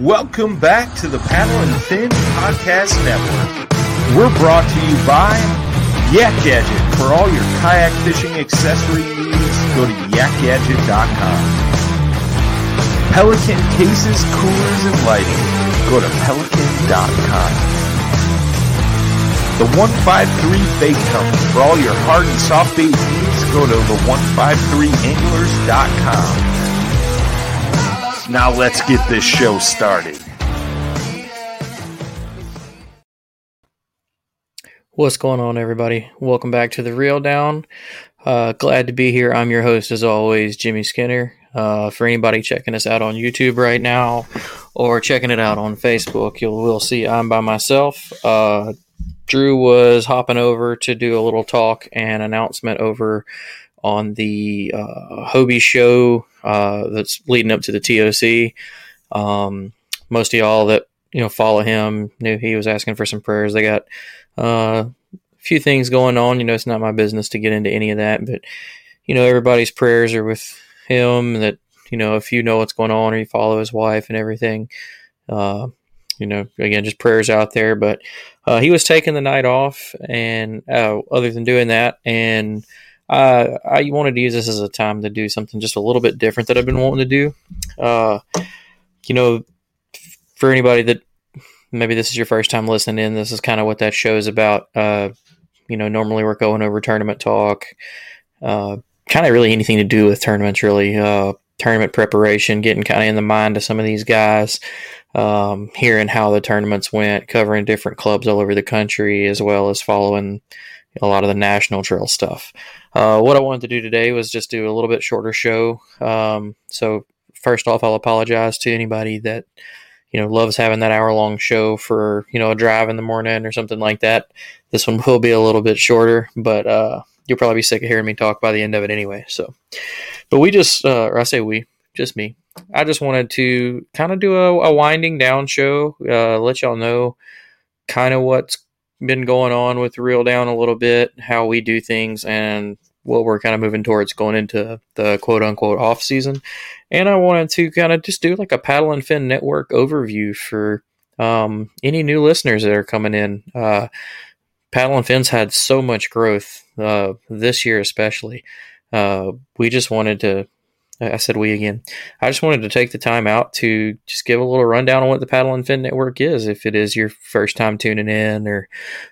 Welcome back to the Paddle and Fin Podcast Network. We're brought to you by Yak Gadget. For all your kayak fishing accessory needs, go to yakgadget.com. Pelican cases, coolers, and lighting. Go to pelican.com. The 153 Bait Company. For all your hard and soft bait needs, go to the 153anglers.com. Now let's get this show started. What's going on, everybody? Welcome back to the Reel Down. Uh, glad to be here. I'm your host, as always, Jimmy Skinner. Uh, for anybody checking us out on YouTube right now or checking it out on Facebook, you will see I'm by myself. Uh, Drew was hopping over to do a little talk and announcement over on the uh, Hobie show uh, that's leading up to the TOC. Um, most of y'all that you know follow him knew he was asking for some prayers. They got uh, a few things going on. You know, it's not my business to get into any of that, but you know, everybody's prayers are with him. That you know, if you know what's going on or you follow his wife and everything, uh, you know, again, just prayers out there. But uh, he was taking the night off, and uh, other than doing that, and uh, I wanted to use this as a time to do something just a little bit different that I've been wanting to do. Uh, you know, for anybody that maybe this is your first time listening in, this is kind of what that show is about. Uh, you know, normally we're going over tournament talk, uh, kind of really anything to do with tournaments, really. Uh, tournament preparation, getting kind of in the mind of some of these guys, um, hearing how the tournaments went, covering different clubs all over the country, as well as following a lot of the national trail stuff. Uh, what I wanted to do today was just do a little bit shorter show. Um, so first off, I'll apologize to anybody that you know loves having that hour long show for you know a drive in the morning or something like that. This one will be a little bit shorter, but uh, you'll probably be sick of hearing me talk by the end of it anyway. So, but we just, uh, or I say we, just me. I just wanted to kind of do a, a, winding down show, uh, let y'all know kind of what's been going on with Reel Down a little bit, how we do things, and what we're kind of moving towards going into the quote unquote off season. And I wanted to kind of just do like a paddle and fin network overview for um, any new listeners that are coming in. Uh, paddle and fins had so much growth uh, this year, especially. Uh, we just wanted to I said we again. I just wanted to take the time out to just give a little rundown on what the Paddle and Fin Network is. If it is your first time tuning in, or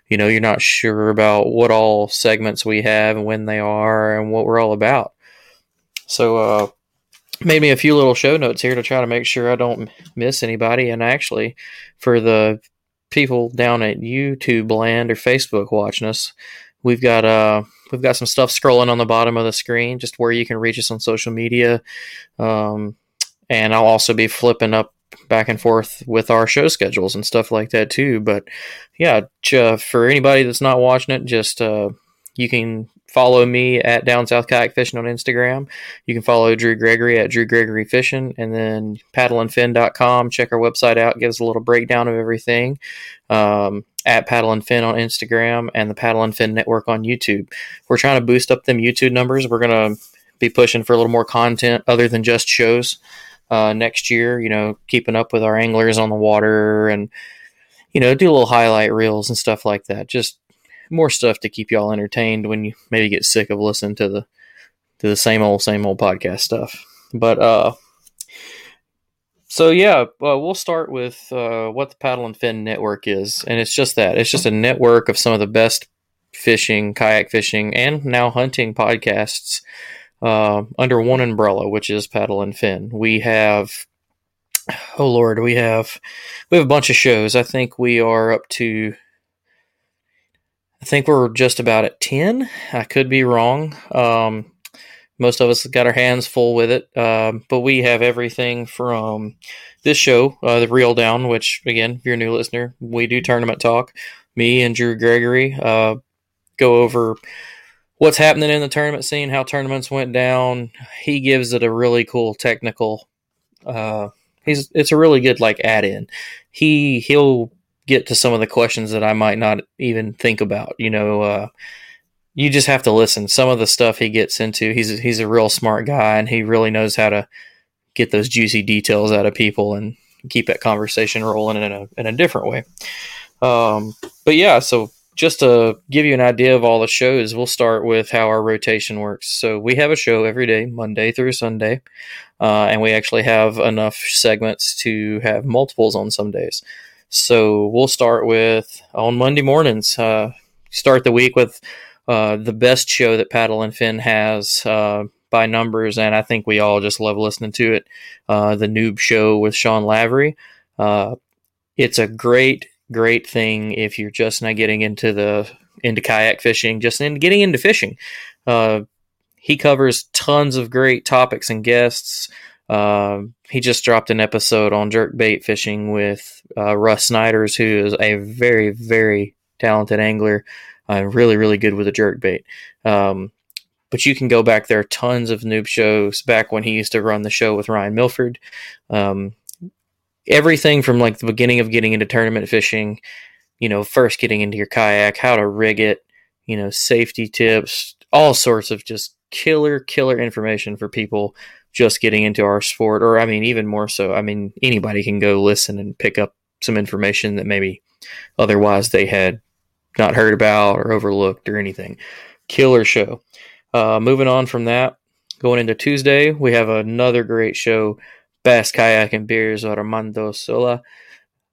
you know you're not sure about what all segments we have and when they are and what we're all about. So, uh, made me a few little show notes here to try to make sure I don't miss anybody. And actually, for the people down at YouTube land or Facebook watching us, we've got uh we've got some stuff scrolling on the bottom of the screen, just where you can reach us on social media. Um, and I'll also be flipping up back and forth with our show schedules and stuff like that too. But yeah, uh, for anybody that's not watching it, just uh, you can follow me at Down South Kayak Fishing on Instagram. You can follow Drew Gregory at Drew Gregory Fishing, and then paddleandfin.com. Check our website out; gives a little breakdown of everything. Um, at Paddle and Fin on Instagram and the Paddle and Fin Network on YouTube. We're trying to boost up them YouTube numbers. We're gonna be pushing for a little more content other than just shows uh, next year. You know, keeping up with our anglers on the water and you know do a little highlight reels and stuff like that. Just more stuff to keep y'all entertained when you maybe get sick of listening to the to the same old same old podcast stuff. But uh so yeah, uh, we'll start with uh, what the Paddle and Fin Network is, and it's just that it's just a network of some of the best fishing, kayak fishing, and now hunting podcasts uh, under one umbrella, which is Paddle and Fin. We have, oh lord, we have we have a bunch of shows. I think we are up to. I think we're just about at ten. I could be wrong. Um, most of us got our hands full with it. Um, but we have everything from this show, uh, the Reel Down, which again, if you're a new listener, we do tournament talk. Me and Drew Gregory uh, go over what's happening in the tournament scene, how tournaments went down. He gives it a really cool technical. Uh, he's it's a really good like add in. He he'll get to some of the questions that I might not even think about. You know uh, you just have to listen. Some of the stuff he gets into, he's a, he's a real smart guy, and he really knows how to get those juicy details out of people. And keep that conversation rolling in a in a different way. Um, but yeah, so just to give you an idea of all the shows, we'll start with how our rotation works. So we have a show every day, Monday through Sunday, uh, and we actually have enough segments to have multiples on some days. So we'll start with on Monday mornings. Uh, start the week with uh, the best show that Paddle and Fin has uh, by numbers, and I think we all just love listening to it. Uh, the Noob Show with Sean Lavery. Uh, it's a great, great thing if you're just not getting into the into kayak fishing, just in getting into fishing. Uh, he covers tons of great topics and guests. Uh, he just dropped an episode on jerk bait fishing with uh, Russ Snyders, who is a very, very talented angler, uh, really, really good with a jerk bait. Um, but you can go back there. Tons of noob shows back when he used to run the show with Ryan Milford. Um, everything from like the beginning of getting into tournament fishing, you know, first getting into your kayak, how to rig it, you know, safety tips, all sorts of just killer, killer information for people just getting into our sport. Or, I mean, even more so, I mean, anybody can go listen and pick up some information that maybe otherwise they had not heard about or overlooked or anything. Killer show. Uh, moving on from that, going into Tuesday, we have another great show, Bass Kayak and Beers, Armando Sola.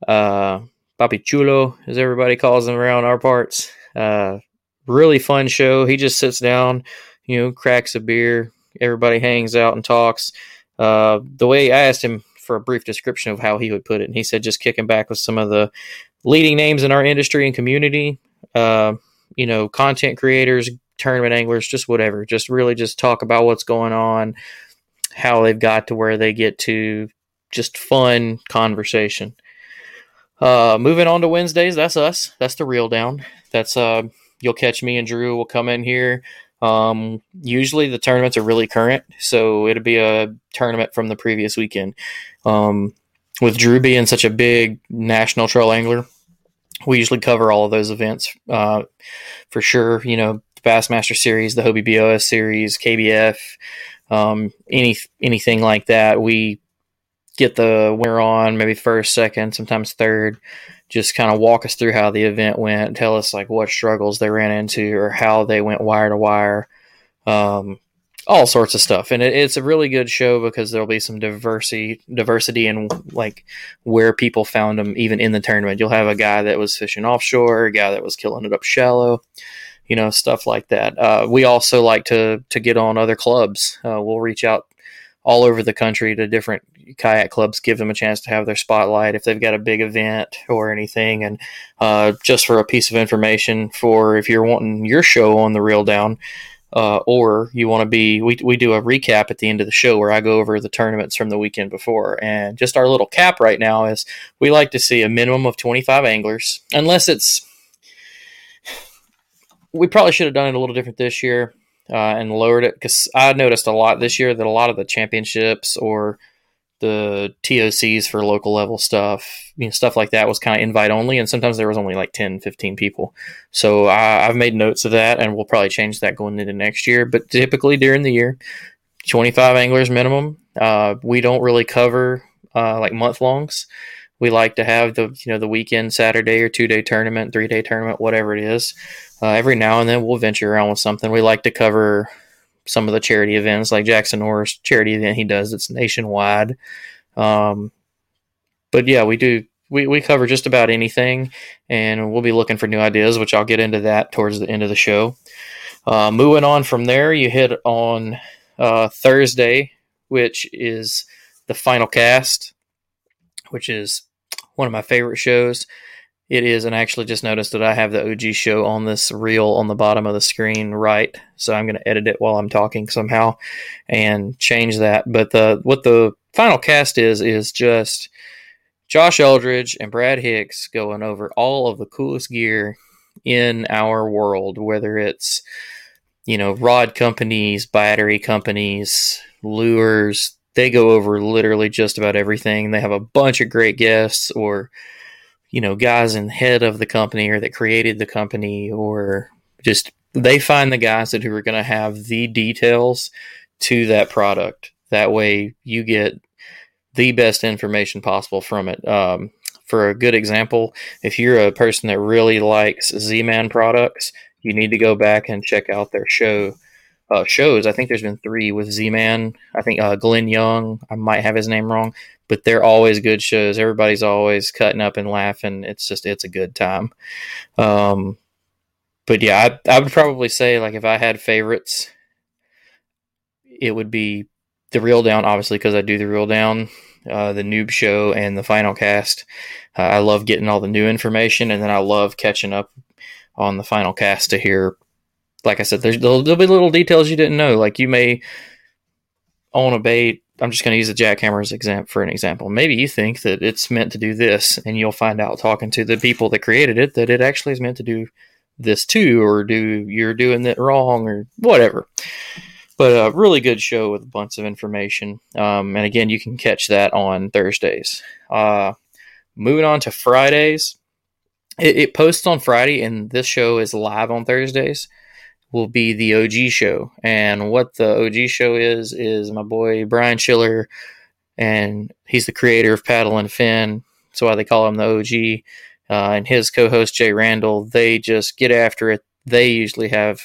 Uh, Papi Chulo, as everybody calls him around our parts. Uh, really fun show. He just sits down, you know, cracks a beer. Everybody hangs out and talks. Uh, the way I asked him for a brief description of how he would put it, and he said just kicking back with some of the leading names in our industry and community. Uh, you know, content creators, tournament anglers, just whatever. Just really just talk about what's going on, how they've got to where they get to, just fun conversation. Uh, moving on to Wednesdays, that's us. That's the reel down. That's uh, you'll catch me and Drew We'll come in here. Um, usually the tournaments are really current, so it'll be a tournament from the previous weekend. Um, with Drew being such a big national troll angler, we usually cover all of those events uh, for sure. You know, the Bassmaster Series, the Hobie BOS Series, KBF, um, any anything like that. We get the winner on, maybe first, second, sometimes third. Just kind of walk us through how the event went, tell us like what struggles they ran into or how they went wire to wire, um, all sorts of stuff. And it, it's a really good show because there'll be some diversity, diversity in like where people found them, even in the tournament. You'll have a guy that was fishing offshore, a guy that was killing it up shallow you know stuff like that. Uh, we also like to to get on other clubs. Uh, we'll reach out all over the country to different kayak clubs, give them a chance to have their spotlight if they've got a big event or anything. And uh, just for a piece of information, for if you're wanting your show on the reel down. Uh, or you want to be, we, we do a recap at the end of the show where I go over the tournaments from the weekend before. And just our little cap right now is we like to see a minimum of 25 anglers, unless it's we probably should have done it a little different this year uh, and lowered it because I noticed a lot this year that a lot of the championships or the TOCs for local level stuff, you know, stuff like that was kind of invite only, and sometimes there was only like 10, 15 people. So I, have made notes of that, and we'll probably change that going into next year. But typically during the year, 25 anglers minimum. Uh, we don't really cover uh, like month longs. We like to have the you know the weekend Saturday or two day tournament, three day tournament, whatever it is. Uh, every now and then we'll venture around with something. We like to cover some of the charity events, like Jackson Norris charity event he does. It's nationwide. Um, but yeah, we do. We, we cover just about anything, and we'll be looking for new ideas, which I'll get into that towards the end of the show. Uh, moving on from there, you hit on uh, Thursday, which is the final cast, which is one of my favorite shows. It is, and I actually just noticed that I have the OG show on this reel on the bottom of the screen right. So I'm going to edit it while I'm talking somehow and change that. But the what the final cast is is just Josh Eldridge and Brad Hicks going over all of the coolest gear in our world, whether it's you know rod companies, battery companies, lures. They go over literally just about everything. They have a bunch of great guests or you know guys in head of the company or that created the company or just they find the guys that who are going to have the details to that product that way you get the best information possible from it. Um, for a good example, if you're a person that really likes Z-Man products, you need to go back and check out their show uh, shows. I think there's been three with Z-Man. I think uh, Glenn Young. I might have his name wrong, but they're always good shows. Everybody's always cutting up and laughing. It's just it's a good time. Um, but yeah, I, I would probably say like if I had favorites, it would be the Reel Down, obviously because I do the Reel Down, uh, the Noob Show, and the Final Cast. Uh, I love getting all the new information, and then I love catching up on the Final Cast to hear. Like I said, there's there'll, there'll be little details you didn't know. Like you may own a bait. I'm just going to use the jackhammer as example for an example. Maybe you think that it's meant to do this, and you'll find out talking to the people that created it that it actually is meant to do this too, or do you're doing it wrong, or whatever. But a really good show with a bunch of information. Um, and again, you can catch that on Thursdays. Uh, moving on to Fridays, it, it posts on Friday, and this show is live on Thursdays. Will be the OG show, and what the OG show is is my boy Brian Schiller, and he's the creator of Paddle and Fin. That's why they call him the OG. Uh, and his co-host Jay Randall, they just get after it. They usually have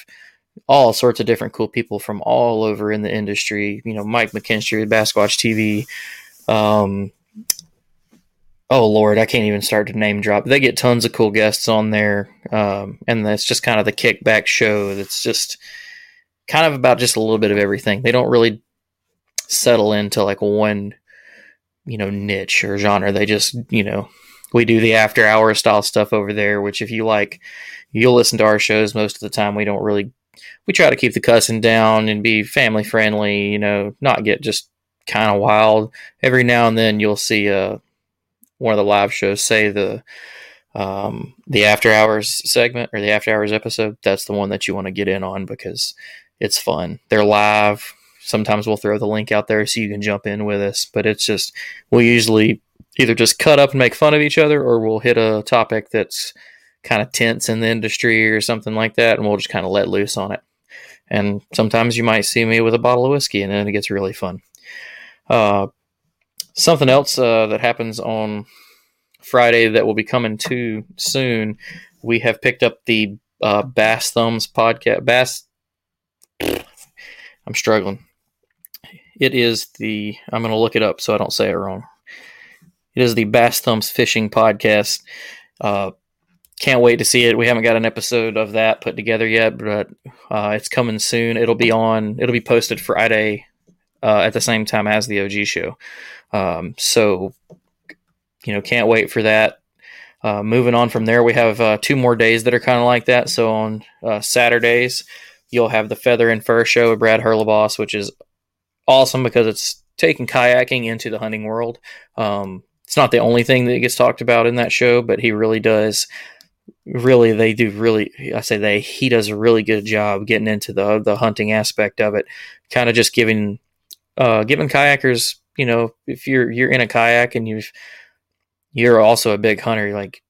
all sorts of different cool people from all over in the industry. You know, Mike McKinstry, Basquatch TV. Um, oh Lord, I can't even start to name drop. They get tons of cool guests on there, um, and that's just kind of the kickback show. That's just kind of about just a little bit of everything. They don't really settle into like one, you know, niche or genre. They just, you know, we do the after hour style stuff over there. Which if you like, you'll listen to our shows most of the time. We don't really we try to keep the cussing down and be family friendly, you know, not get just kind of wild. Every now and then you'll see uh, one of the live shows say the um, the after hours segment or the after hours episode. That's the one that you want to get in on because it's fun. They're live. Sometimes we'll throw the link out there so you can jump in with us, but it's just we'll usually either just cut up and make fun of each other or we'll hit a topic that's kind of tense in the industry or something like that, and we'll just kind of let loose on it. And sometimes you might see me with a bottle of whiskey, and then it gets really fun. Uh, something else uh, that happens on Friday that will be coming too soon. We have picked up the uh, Bass Thumbs podcast. Bass. I'm struggling. It is the. I'm going to look it up so I don't say it wrong. It is the Bass Thumbs Fishing Podcast. Uh, can't wait to see it. We haven't got an episode of that put together yet, but uh, it's coming soon. It'll be on. It'll be posted Friday uh, at the same time as the OG show. Um, so, you know, can't wait for that. Uh, moving on from there, we have uh, two more days that are kind of like that. So on uh, Saturdays, you'll have the Feather and Fur show with Brad Hurleboss, which is awesome because it's taking kayaking into the hunting world. Um, it's not the only thing that gets talked about in that show, but he really does really they do really I say they he does a really good job getting into the the hunting aspect of it, kind of just giving uh giving kayakers, you know, if you're you're in a kayak and you've you're also a big hunter, like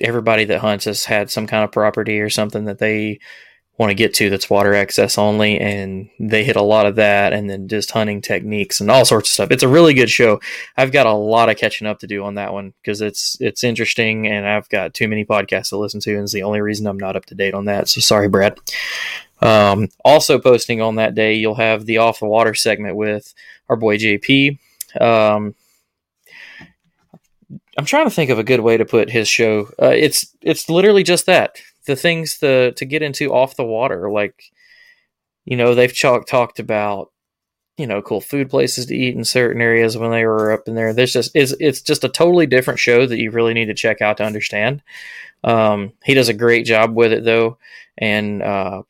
everybody that hunts has had some kind of property or something that they want to get to that's water access only and they hit a lot of that and then just hunting techniques and all sorts of stuff. It's a really good show. I've got a lot of catching up to do on that one because it's it's interesting and i've got too many podcasts to listen to and it's the only reason i'm not up to date on that so sorry brad. Um, also posting on that day you'll have the off the water segment with our boy jp um, i'm trying to think of a good way to put his show. Uh, it's it's literally just that the things to to get into off the water like you know they've chalk, talked about you know cool food places to eat in certain areas when they were up in there. There's just is it's just a totally different show that you really need to check out to understand. Um, he does a great job with it though. And uh,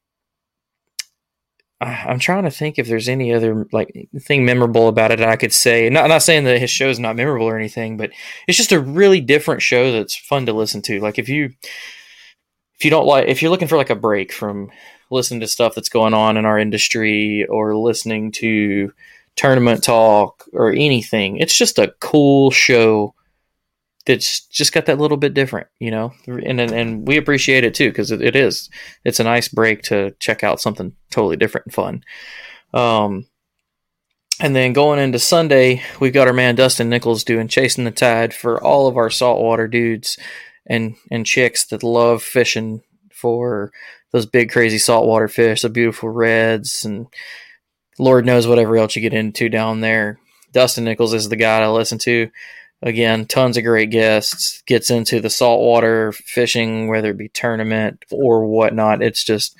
I, am trying to think if there's any other like thing memorable about it I could say. Not not saying that his show is not memorable or anything, but it's just a really different show that's fun to listen to. Like if you if you don't like if you're looking for like a break from listening to stuff that's going on in our industry or listening to tournament talk or anything it's just a cool show that's just got that little bit different you know and and, and we appreciate it too because it, it is it's a nice break to check out something totally different and fun um and then going into Sunday, we've got our man Dustin Nichols doing chasing the tide for all of our saltwater dudes and and chicks that love fishing for those big crazy saltwater fish, the beautiful reds, and Lord knows whatever else you get into down there. Dustin Nichols is the guy I listen to. Again, tons of great guests. Gets into the saltwater fishing, whether it be tournament or whatnot. It's just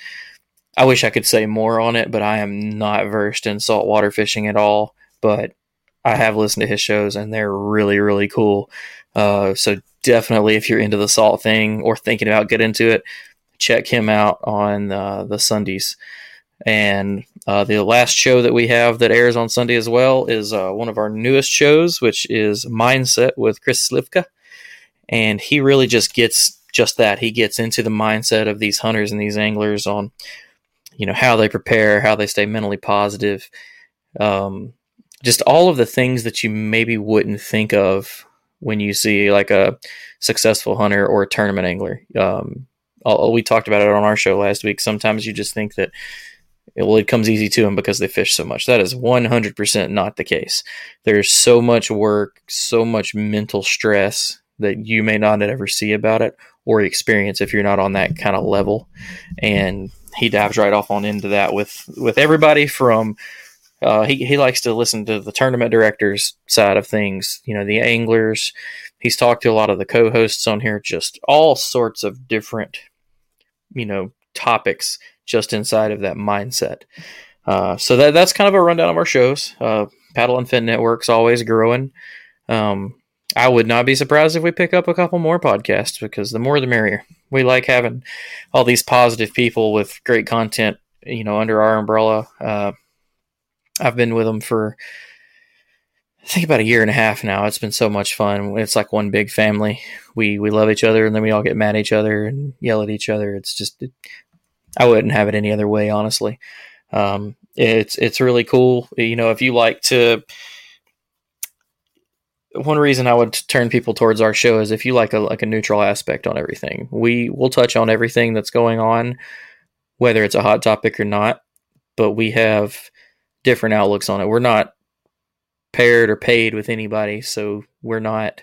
I wish I could say more on it, but I am not versed in saltwater fishing at all. But I have listened to his shows, and they're really, really cool. Uh, so definitely, if you're into the salt thing or thinking about get into it, check him out on uh, the Sundays. And uh, the last show that we have that airs on Sunday as well is uh, one of our newest shows, which is Mindset with Chris Slivka. And he really just gets just that. He gets into the mindset of these hunters and these anglers on you know how they prepare, how they stay mentally positive, um, just all of the things that you maybe wouldn't think of when you see like a successful hunter or a tournament angler. Um, we talked about it on our show last week. Sometimes you just think that it, well, it comes easy to them because they fish so much. That is 100% not the case. There's so much work, so much mental stress that you may not ever see about it or experience if you're not on that kind of level. And he dives right off on into that with with everybody from uh, he he likes to listen to the tournament directors side of things, you know, the anglers. He's talked to a lot of the co-hosts on here, just all sorts of different, you know, topics just inside of that mindset. Uh, so that that's kind of a rundown of our shows. Uh, Paddle and Fin Network's always growing. Um, I would not be surprised if we pick up a couple more podcasts because the more the merrier. We like having all these positive people with great content, you know, under our umbrella. Uh, I've been with them for I think about a year and a half now. It's been so much fun. It's like one big family. We we love each other, and then we all get mad at each other and yell at each other. It's just it, I wouldn't have it any other way, honestly. Um, it's it's really cool. You know, if you like to one reason I would turn people towards our show is if you like a like a neutral aspect on everything. We will touch on everything that's going on, whether it's a hot topic or not, but we have different outlooks on it. We're not paired or paid with anybody, so we're not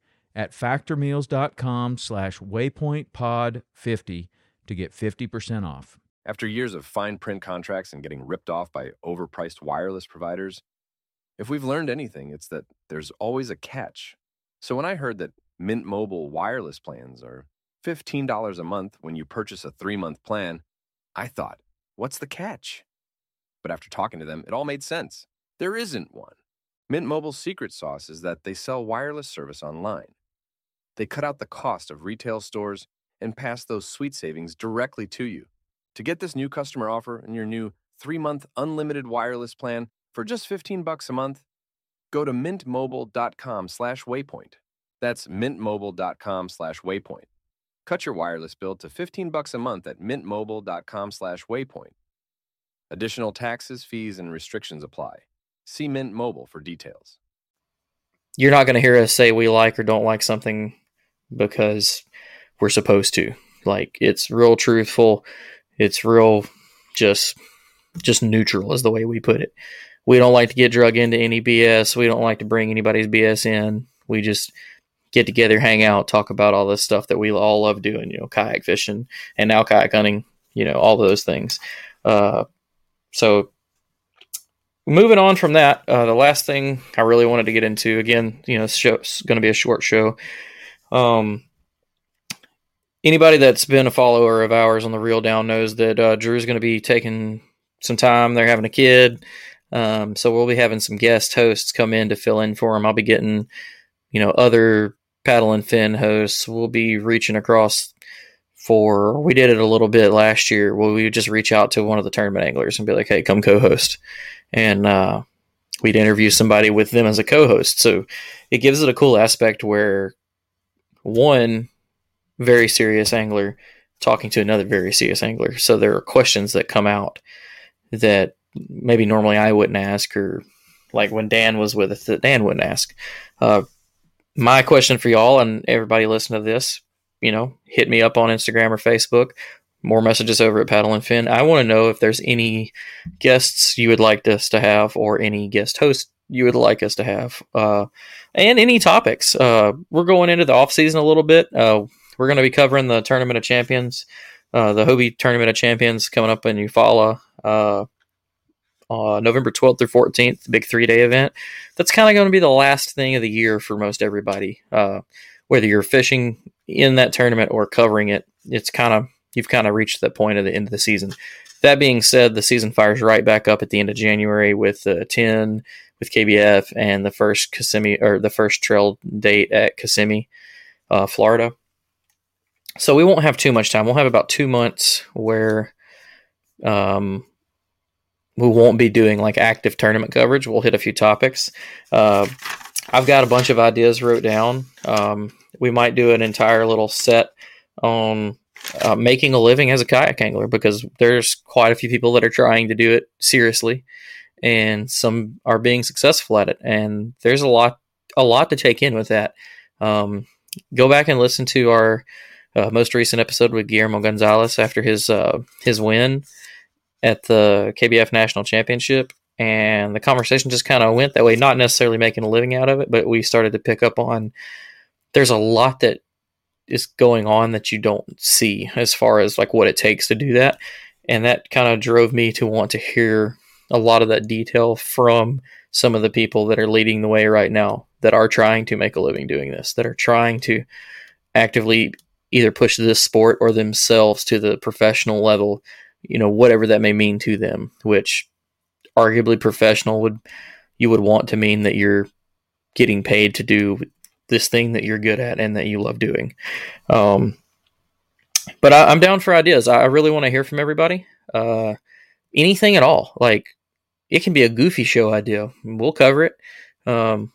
at factormeals.com slash waypointpod50 to get 50% off. After years of fine print contracts and getting ripped off by overpriced wireless providers, if we've learned anything, it's that there's always a catch. So when I heard that Mint Mobile wireless plans are $15 a month when you purchase a three month plan, I thought, what's the catch? But after talking to them, it all made sense. There isn't one. Mint Mobile's secret sauce is that they sell wireless service online. They cut out the cost of retail stores and pass those sweet savings directly to you. To get this new customer offer and your new 3-month unlimited wireless plan for just 15 bucks a month, go to mintmobile.com/waypoint. That's mintmobile.com/waypoint. Cut your wireless bill to 15 bucks a month at mintmobile.com/waypoint. Additional taxes, fees, and restrictions apply. See Mint Mobile for details. You're not going to hear us say we like or don't like something because we're supposed to. Like it's real truthful. It's real just just neutral is the way we put it. We don't like to get drug into any BS. We don't like to bring anybody's BS in. We just get together, hang out, talk about all this stuff that we all love doing, you know, kayak fishing and now kayak hunting, you know, all those things. Uh, so moving on from that, uh, the last thing I really wanted to get into again, you know, show's going to be a short show. Um, anybody that's been a follower of ours on the Reel Down knows that uh, Drew's going to be taking some time. They're having a kid. Um, so we'll be having some guest hosts come in to fill in for him. I'll be getting, you know, other paddle and fin hosts. We'll be reaching across for, we did it a little bit last year where we would just reach out to one of the tournament anglers and be like, hey, come co host. And, uh, we'd interview somebody with them as a co-host. So it gives it a cool aspect where one very serious angler talking to another very serious angler. So there are questions that come out that maybe normally I wouldn't ask, or like when Dan was with us, that Dan wouldn't ask. Uh, my question for y'all and everybody listening to this, you know, hit me up on Instagram or Facebook. More messages over at Paddle and Fin. I want to know if there's any guests you would like us to have, or any guest host you would like us to have, uh, and any topics. Uh, we're going into the off season a little bit. Uh, we're going to be covering the Tournament of Champions, uh, the Hobie Tournament of Champions coming up in Eufaula, uh, November 12th through 14th, the big three day event. That's kind of going to be the last thing of the year for most everybody. Uh, whether you're fishing in that tournament or covering it, it's kind of you've kind of reached that point at the end of the season. That being said, the season fires right back up at the end of January with the 10 with KBF and the first Kissimmee or the first trail date at Kissimmee, uh, Florida so we won't have too much time. We'll have about two months where um, we won't be doing like active tournament coverage. We'll hit a few topics. Uh, I've got a bunch of ideas wrote down. Um, we might do an entire little set on uh, making a living as a kayak angler because there's quite a few people that are trying to do it seriously, and some are being successful at it. And there's a lot, a lot to take in with that. Um, go back and listen to our uh, most recent episode with Guillermo Gonzalez after his uh, his win at the KBF National Championship, and the conversation just kind of went that way. Not necessarily making a living out of it, but we started to pick up on there's a lot that is going on that you don't see as far as like what it takes to do that, and that kind of drove me to want to hear a lot of that detail from some of the people that are leading the way right now that are trying to make a living doing this, that are trying to actively either push this sport or themselves to the professional level, you know, whatever that may mean to them, which arguably professional would you would want to mean that you're getting paid to do this thing that you're good at and that you love doing. Um, but I, am down for ideas. I, really want to hear from everybody. Uh, anything at all. Like it can be a goofy show idea. We'll cover it. Um,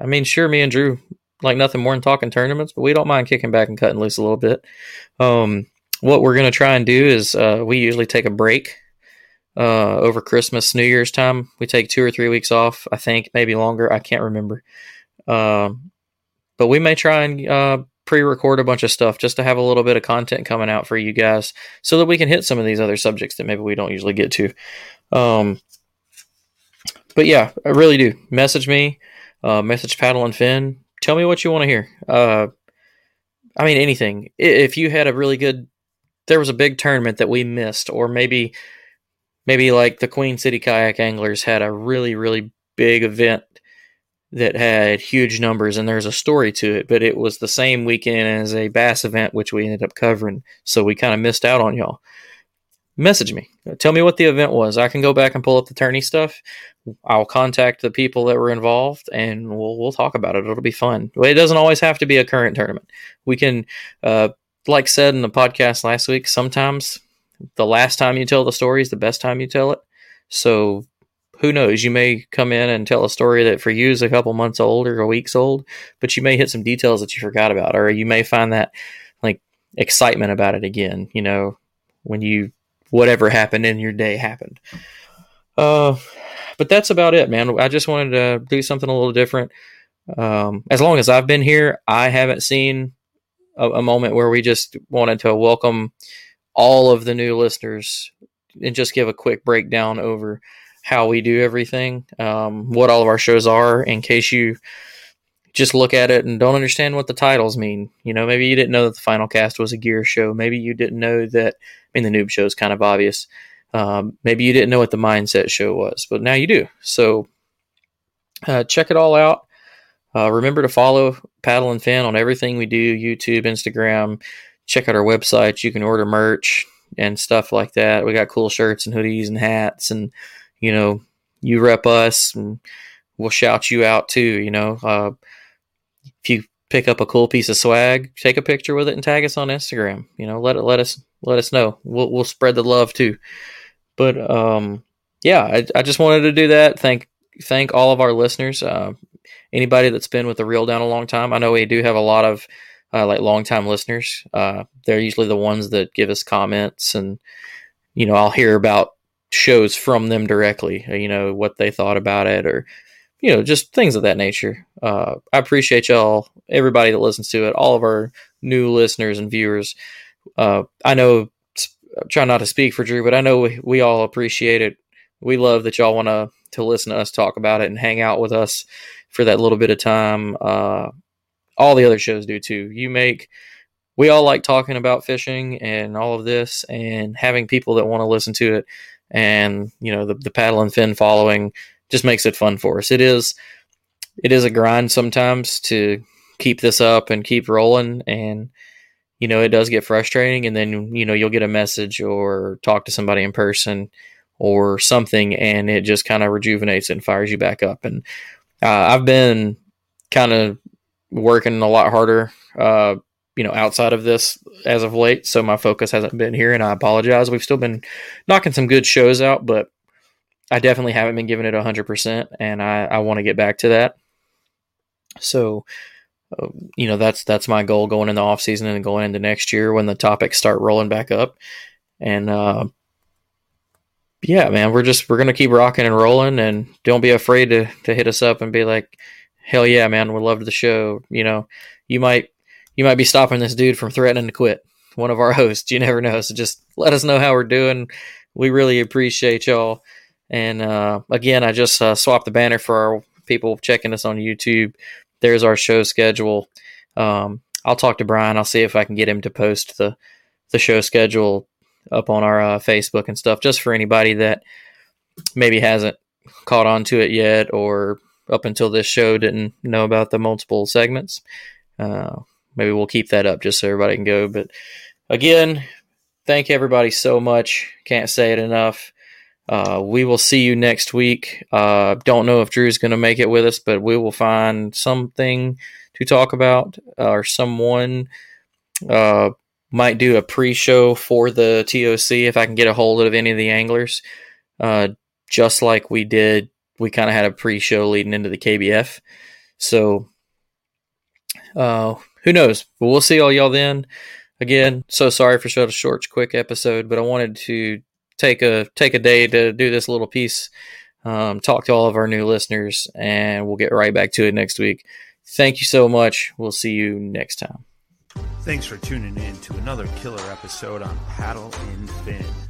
I mean, sure, me and Drew like nothing more than talking tournaments, but we don't mind kicking back and cutting loose a little bit. Um, what we're going to try and do is uh, we usually take a break uh, over Christmas, New Year's time. We take two or three weeks off, I think, maybe longer. I can't remember. Um, but we may try and uh, pre record a bunch of stuff just to have a little bit of content coming out for you guys so that we can hit some of these other subjects that maybe we don't usually get to. Um, but yeah, I really do. Message me, uh, message Paddle and Fin tell me what you want to hear. Uh, I mean, anything. If you had a really good, there was a big tournament that we missed, or maybe, maybe like the Queen City Kayak Anglers had a really, really big event that had huge numbers, and there's a story to it, but it was the same weekend as a bass event, which we ended up covering, so we kind of missed out on y'all message me. Tell me what the event was. I can go back and pull up the tourney stuff. I'll contact the people that were involved and we'll we'll talk about it. It'll be fun. It doesn't always have to be a current tournament. We can uh, like said in the podcast last week, sometimes the last time you tell the story is the best time you tell it. So who knows? You may come in and tell a story that for you is a couple months old or a weeks old, but you may hit some details that you forgot about, or you may find that like excitement about it again. You know, when you whatever happened in your day happened. Uh, but that's about it, man. I just wanted to do something a little different. Um, as long as I've been here, I haven't seen a, a, moment where we just wanted to welcome all of the new listeners and just give a quick breakdown over how we do everything, um, what all of our shows are, in case you just look at it and don't understand what the titles mean. You know, maybe you didn't know that the final cast was a gear show. Maybe you didn't know that I mean, the noob show is kind of obvious. Um, maybe you didn't know what the mindset show was, but now you do. So uh, check it all out. Uh, remember to follow Paddle and Fin on everything we do YouTube, Instagram. check out our website. You can order merch and stuff like that. We got cool shirts and hoodies and hats, and you know, you rep us, and we'll shout you out too. You know, uh, if you pick up a cool piece of swag, take a picture with it and tag us on Instagram. You know, let it let us let us know. We'll we'll spread the love too. But um, yeah, I, I just wanted to do that. Thank thank all of our listeners. Uh, anybody that's been with the reel down a long time. I know we do have a lot of uh, like longtime listeners. Uh, they're usually the ones that give us comments, and you know, I'll hear about shows from them directly. You know, what they thought about it, or you know, just things of that nature. Uh, I appreciate y'all, everybody that listens to it, all of our new listeners and viewers. Uh, I know, trying not to speak for Drew, but I know we, we all appreciate it. We love that y'all want to to listen to us talk about it and hang out with us for that little bit of time. Uh, all the other shows do too. You make we all like talking about fishing and all of this, and having people that want to listen to it, and you know the the paddle and fin following just makes it fun for us. It is it is a grind sometimes to keep this up and keep rolling and you know it does get frustrating and then you know you'll get a message or talk to somebody in person or something and it just kind of rejuvenates and fires you back up and uh, i've been kind of working a lot harder uh, you know outside of this as of late so my focus hasn't been here and i apologize we've still been knocking some good shows out but I definitely haven't been giving it 100%, and I, I want to get back to that. So, you know, that's that's my goal going in the off season and going into next year when the topics start rolling back up. And uh, yeah, man, we're just we're gonna keep rocking and rolling, and don't be afraid to to hit us up and be like, hell yeah, man, we loved the show. You know, you might you might be stopping this dude from threatening to quit. One of our hosts, you never know. So just let us know how we're doing. We really appreciate y'all. And uh, again, I just uh, swapped the banner for our people checking us on YouTube. There's our show schedule. Um, I'll talk to Brian. I'll see if I can get him to post the the show schedule up on our uh, Facebook and stuff, just for anybody that maybe hasn't caught on to it yet, or up until this show didn't know about the multiple segments. Uh, maybe we'll keep that up just so everybody can go. But again, thank everybody so much. Can't say it enough. Uh, we will see you next week. Uh, don't know if Drew's going to make it with us, but we will find something to talk about, uh, or someone uh, might do a pre-show for the TOC if I can get a hold of any of the anglers. Uh, just like we did, we kind of had a pre-show leading into the KBF. So, uh, who knows? But we'll see all y'all then. Again, so sorry for such a short, quick episode, but I wanted to take a take a day to do this little piece, um, talk to all of our new listeners, and we'll get right back to it next week. Thank you so much. We'll see you next time. Thanks for tuning in to another killer episode on Paddle and Fin.